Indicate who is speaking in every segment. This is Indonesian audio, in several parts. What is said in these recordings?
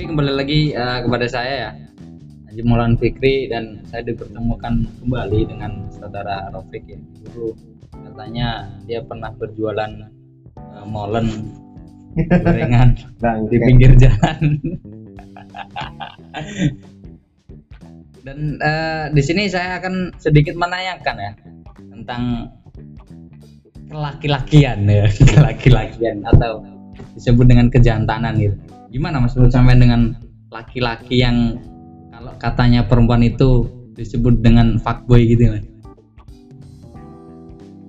Speaker 1: Oke, kembali lagi uh, kepada saya ya. Haji Mulan Fikri dan saya dipertemukan kembali dengan saudara Rofik ya. Dulu katanya dia pernah berjualan uh, molen gorengan di pinggir jalan. dan uh, di sini saya akan sedikit menanyakan ya tentang kelaki-lakian ya, kelaki-lakian atau disebut dengan kejantanan gitu. Gimana Mas menurut sampai dengan laki-laki yang kalau katanya perempuan itu disebut dengan fuckboy gitu Mas?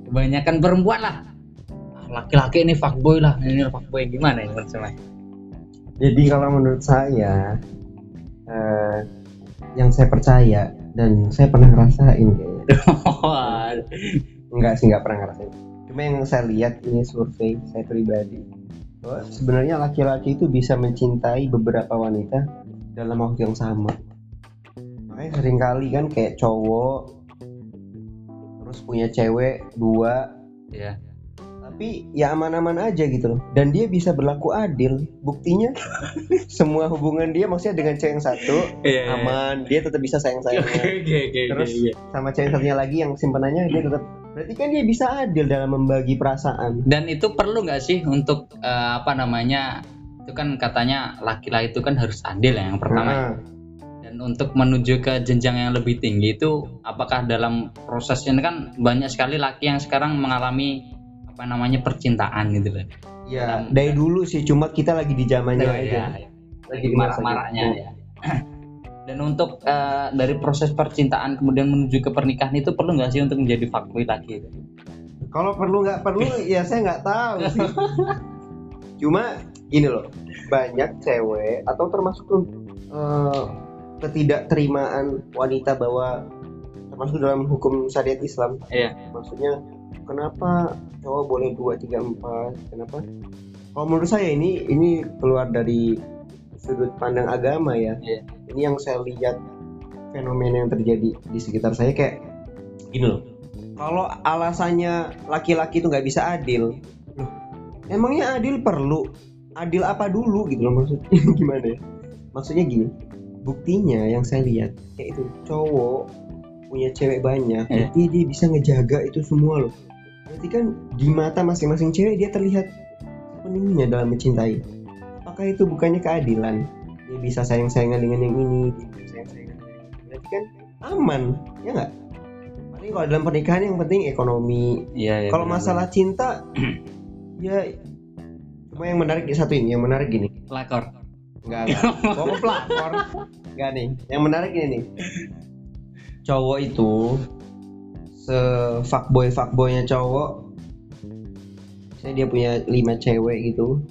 Speaker 1: Kebanyakan perempuan lah. Ah, Laki-laki ini fuckboy lah, ini fuckboy gimana ini Mas Sampai?
Speaker 2: Jadi kalau menurut saya eh, yang saya percaya dan saya pernah ngerasain kayaknya. Enggak sih nggak pernah ngerasain. Cuma yang saya lihat ini survei saya pribadi sebenarnya laki-laki itu bisa mencintai beberapa wanita dalam waktu yang sama. Makanya sering kali kan kayak cowok terus punya cewek dua.
Speaker 1: Ya.
Speaker 2: tapi ya aman-aman aja gitu loh. Dan dia bisa berlaku adil. Buktinya semua hubungan dia maksudnya dengan cewek yang satu
Speaker 1: Iya, iya.
Speaker 2: aman. Dia tetap bisa sayang sayangnya Terus sama cewek satunya lagi yang simpenannya dia tetap berarti kan dia bisa adil dalam membagi perasaan
Speaker 1: Dan itu perlu nggak sih untuk eh, apa namanya? Itu kan katanya laki-laki itu kan harus adil ya yang pertama. ya.
Speaker 2: Nah,
Speaker 1: Dan untuk menuju ke jenjang yang lebih tinggi itu apakah dalam prosesnya kan banyak sekali laki yang sekarang mengalami apa namanya percintaan gitu loh.
Speaker 2: ya dari dulu sih cuma kita lagi di zamannya
Speaker 1: Ya,
Speaker 2: aja
Speaker 1: ya.
Speaker 2: lagi masa
Speaker 1: Marak-maraknya
Speaker 2: gitu.
Speaker 1: ya. Dan untuk eh, dari proses percintaan kemudian menuju ke pernikahan itu perlu nggak sih untuk menjadi fuckboy lagi?
Speaker 2: Kalau perlu nggak perlu ya saya nggak tahu sih. Cuma gini loh banyak cewek atau termasuk eh, ketidakterimaan wanita bahwa termasuk dalam hukum syariat Islam.
Speaker 1: Iya.
Speaker 2: maksudnya kenapa cowok boleh dua tiga empat kenapa? Kalau menurut saya ini ini keluar dari sudut pandang agama ya.
Speaker 1: Iya.
Speaker 2: ini yang saya lihat fenomena yang terjadi di sekitar saya kayak gini loh. Kalau alasannya laki-laki itu nggak bisa adil loh, emangnya adil perlu? Adil apa dulu gitu loh maksudnya gimana ya? Maksudnya gini buktinya yang saya lihat kayak itu cowok punya cewek banyak
Speaker 1: Iya.
Speaker 2: berarti dia bisa ngejaga itu semua loh. Berarti kan di mata masing-masing cewek dia terlihat sepenuhnya dalam mencintai apakah itu bukannya keadilan? Dia bisa sayang-sayangan dengan yang ini dia bisa sayang-sayangan dengan yang ini. Berarti kan aman ya nggak? Paling kalau dalam pernikahan yang penting ekonomi.
Speaker 1: Iya, iya.
Speaker 2: kalau masalah cinta ya cuma yang menarik di satu ini. Yang menarik gini.
Speaker 1: Pelakor.
Speaker 2: enggak enggak kok pelakor? Enggak nih. Yang menarik ini nih. Cowok itu se fuckboy fuckboynya cowok saya dia punya lima cewek gitu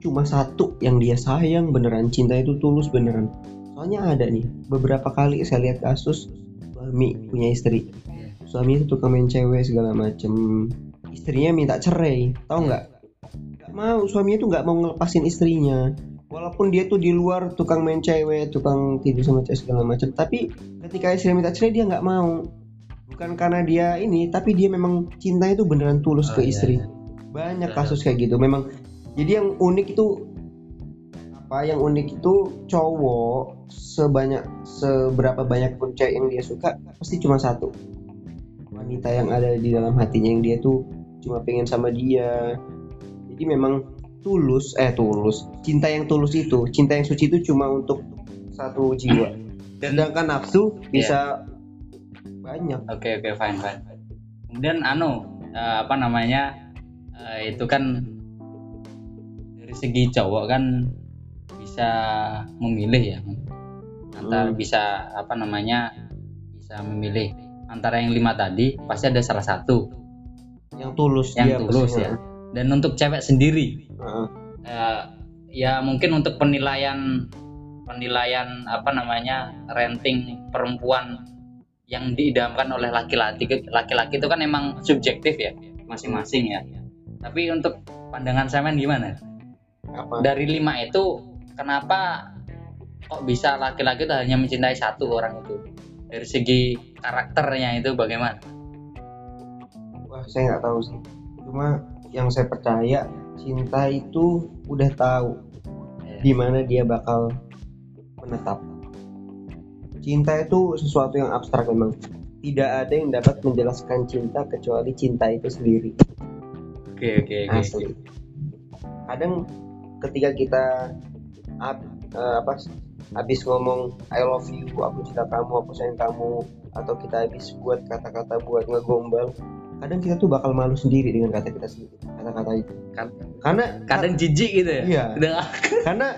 Speaker 2: cuma satu yang dia sayang beneran cinta itu tulus beneran. Soalnya ada nih beberapa kali saya lihat kasus suami punya istri. Suami itu tukang main cewek segala macem. Istrinya minta cerai tahu nggak? Nggak mau suaminya tuh nggak mau ngelepasin istrinya. Walaupun dia tuh di luar tukang main cewek tukang tidur sama cewek segala macam tapi ketika istri minta cerai dia nggak mau. Bukan karena dia ini tapi dia memang cinta itu beneran tulus
Speaker 1: Oh,
Speaker 2: ke
Speaker 1: iya,
Speaker 2: istri.
Speaker 1: iya.
Speaker 2: banyak kasus kayak gitu. Memang jadi yang unik itu apa yang unik itu cowok sebanyak seberapa banyak pun cewek yang dia suka pasti cuma satu. Wanita yang ada di dalam hatinya yang dia tuh cuma pengen sama dia. Jadi memang tulus eh tulus. Cinta yang tulus itu cinta yang suci itu cuma untuk satu jiwa.
Speaker 1: Dan
Speaker 2: sedangkan nafsu bisa banyak.
Speaker 1: Oke oke fine fine. Kemudian anu eh, apa namanya eh, itu kan segi cowok kan bisa memilih ya antara
Speaker 2: Hmm.
Speaker 1: bisa apa namanya bisa memilih antara yang lima tadi pasti ada salah satu
Speaker 2: yang tulus
Speaker 1: yang
Speaker 2: dia
Speaker 1: tulus
Speaker 2: pastinya.
Speaker 1: ya dan untuk cewek sendiri
Speaker 2: Heeh.
Speaker 1: eh, ya mungkin untuk penilaian penilaian apa namanya renting perempuan yang diidamkan oleh laki-laki laki-laki itu kan emang subjektif ya masing-masing ya tapi untuk pandangan Semen gimana
Speaker 2: apa
Speaker 1: dari lima itu kenapa kok bisa laki-laki itu hanya mencintai satu orang itu dari segi karakternya itu bagaimana
Speaker 2: Wah, saya nggak tahu sih. Cuma yang saya percaya cinta itu udah tahu
Speaker 1: Ya.
Speaker 2: di mana dia bakal menetap. Cinta itu sesuatu yang abstrak memang. Tidak ada yang dapat menjelaskan cinta kecuali cinta itu sendiri.
Speaker 1: Oke oke oke.
Speaker 2: Asli. Kadang ketika kita ab- eh, apa habis ngomong I love you, aku cinta kamu, aku sayang kamu, atau kita habis buat kata-kata buat ngegombal, kadang kita tuh bakal malu sendiri dengan kata kita sendiri, kata-kata itu.
Speaker 1: Kad-
Speaker 2: Karena
Speaker 1: Kadang jijik gitu ya.
Speaker 2: Iya. Karena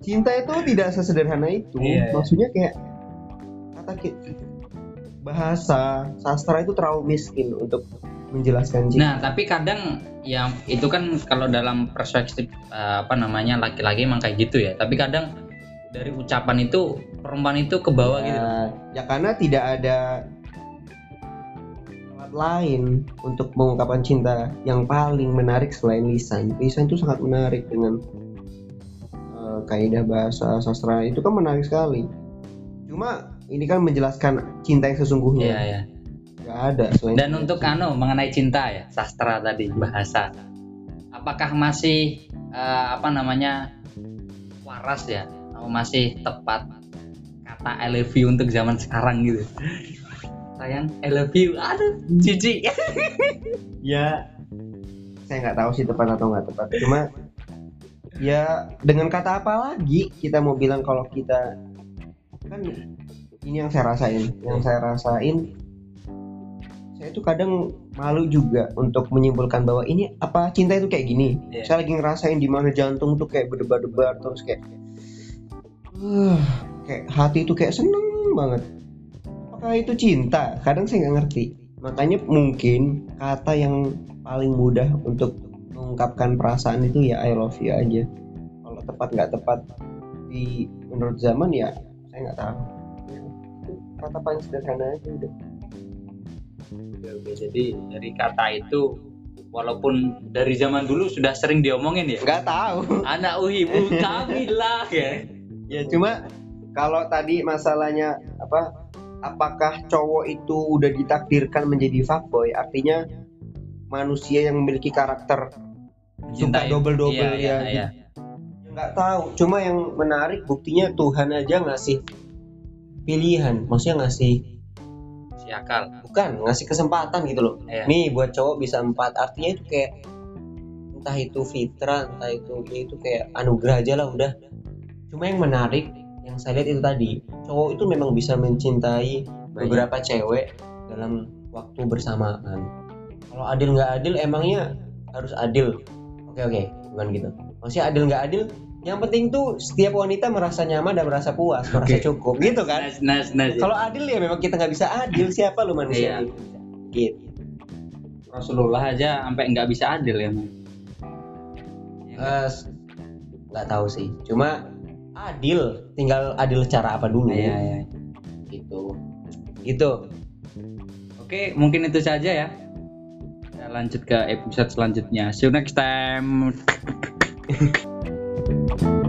Speaker 2: cinta itu tidak sesederhana itu
Speaker 1: Iya, iya.
Speaker 2: maksudnya kayak kata bahasa sastra itu terlalu miskin untuk menjelaskan cinta
Speaker 1: Nah, tapi kadang ya itu kan kalau dalam perspektif eh, apa namanya laki-laki emang kayak gitu ya. Tapi kadang dari ucapan itu perempuan itu ke bawah gitu.
Speaker 2: ya, ya karena tidak ada alat lain untuk mengungkapkan cinta yang paling menarik selain lisan lisan itu sangat menarik dengan eh, kaidah bahasa sastra itu kan menarik sekali cuma ini kan menjelaskan cinta yang sesungguhnya
Speaker 1: Iya, ya.
Speaker 2: Gak ada selain
Speaker 1: Dan untuk anu mengenai cinta ya, sastra tadi bahasa. Apakah masih eh, apa namanya waras ya? Atau masih tepat kata I love you untuk zaman sekarang gitu? Sayang, I love you. Aduh, cici.
Speaker 2: ya saya nggak tahu sih tepat atau nggak tepat cuma ya dengan kata apa lagi kita mau bilang kalau kita kan ini yang saya rasain yang saya rasain saya itu kadang malu juga untuk menyimpulkan bahwa ini apa cinta itu kayak gini.
Speaker 1: Iya.
Speaker 2: saya lagi ngerasain di mana jantung tuh kayak berdebar-debar terus kayak uh, kayak hati itu kayak seneng banget. Apakah itu cinta? Kadang saya nggak ngerti. Makanya mungkin kata yang paling mudah untuk mengungkapkan perasaan itu ya I love you aja. Kalau tepat nggak tepat di menurut zaman ya saya nggak tahu. Itu kata paling sederhana aja udah
Speaker 1: Oke. Jadi dari kata itu walaupun dari zaman dulu sudah sering diomongin ya.
Speaker 2: nggak tahu
Speaker 1: Anak uhibu kami lah ya.
Speaker 2: ya cuma kalau tadi masalahnya apa apakah cowok itu udah ditakdirkan menjadi fuckboy artinya manusia yang memiliki karakter suka
Speaker 1: Mencintai.
Speaker 2: double-double
Speaker 1: Iya,
Speaker 2: ya
Speaker 1: iya, iya.
Speaker 2: nggak tahu cuma yang menarik buktinya Tuhan aja ngasih pilihan maksudnya ngasih
Speaker 1: Si akal.
Speaker 2: bukan ngasih kesempatan gitu loh.
Speaker 1: Iya.
Speaker 2: nih buat cowok bisa empat. Artinya itu kayak entah itu fitrah entah itu ya itu kayak anugerah aja lah udah. Cuma yang menarik yang saya lihat itu tadi cowok itu memang bisa mencintai beberapa cewek dalam waktu bersamaan. Kalau adil nggak adil emangnya harus adil? Oke oke bukan gitu. Maksudnya adil nggak adil yang penting tuh setiap wanita merasa nyaman dan merasa puas merasa
Speaker 1: Oke.
Speaker 2: cukup gitu kan
Speaker 1: Nice, nice, nice.
Speaker 2: kalau adil ya memang kita nggak bisa adil siapa lu manusia
Speaker 1: Iya.
Speaker 2: gitu
Speaker 1: Rasulullah aja sampai nggak bisa adil ya. Mas.
Speaker 2: Eh, nggak tahu sih cuma adil tinggal adil cara apa dulu
Speaker 1: Iya, iya.
Speaker 2: gitu gitu
Speaker 1: Oke, mungkin itu saja ya. Kita lanjut ke episode selanjutnya. See you next time. Thank you.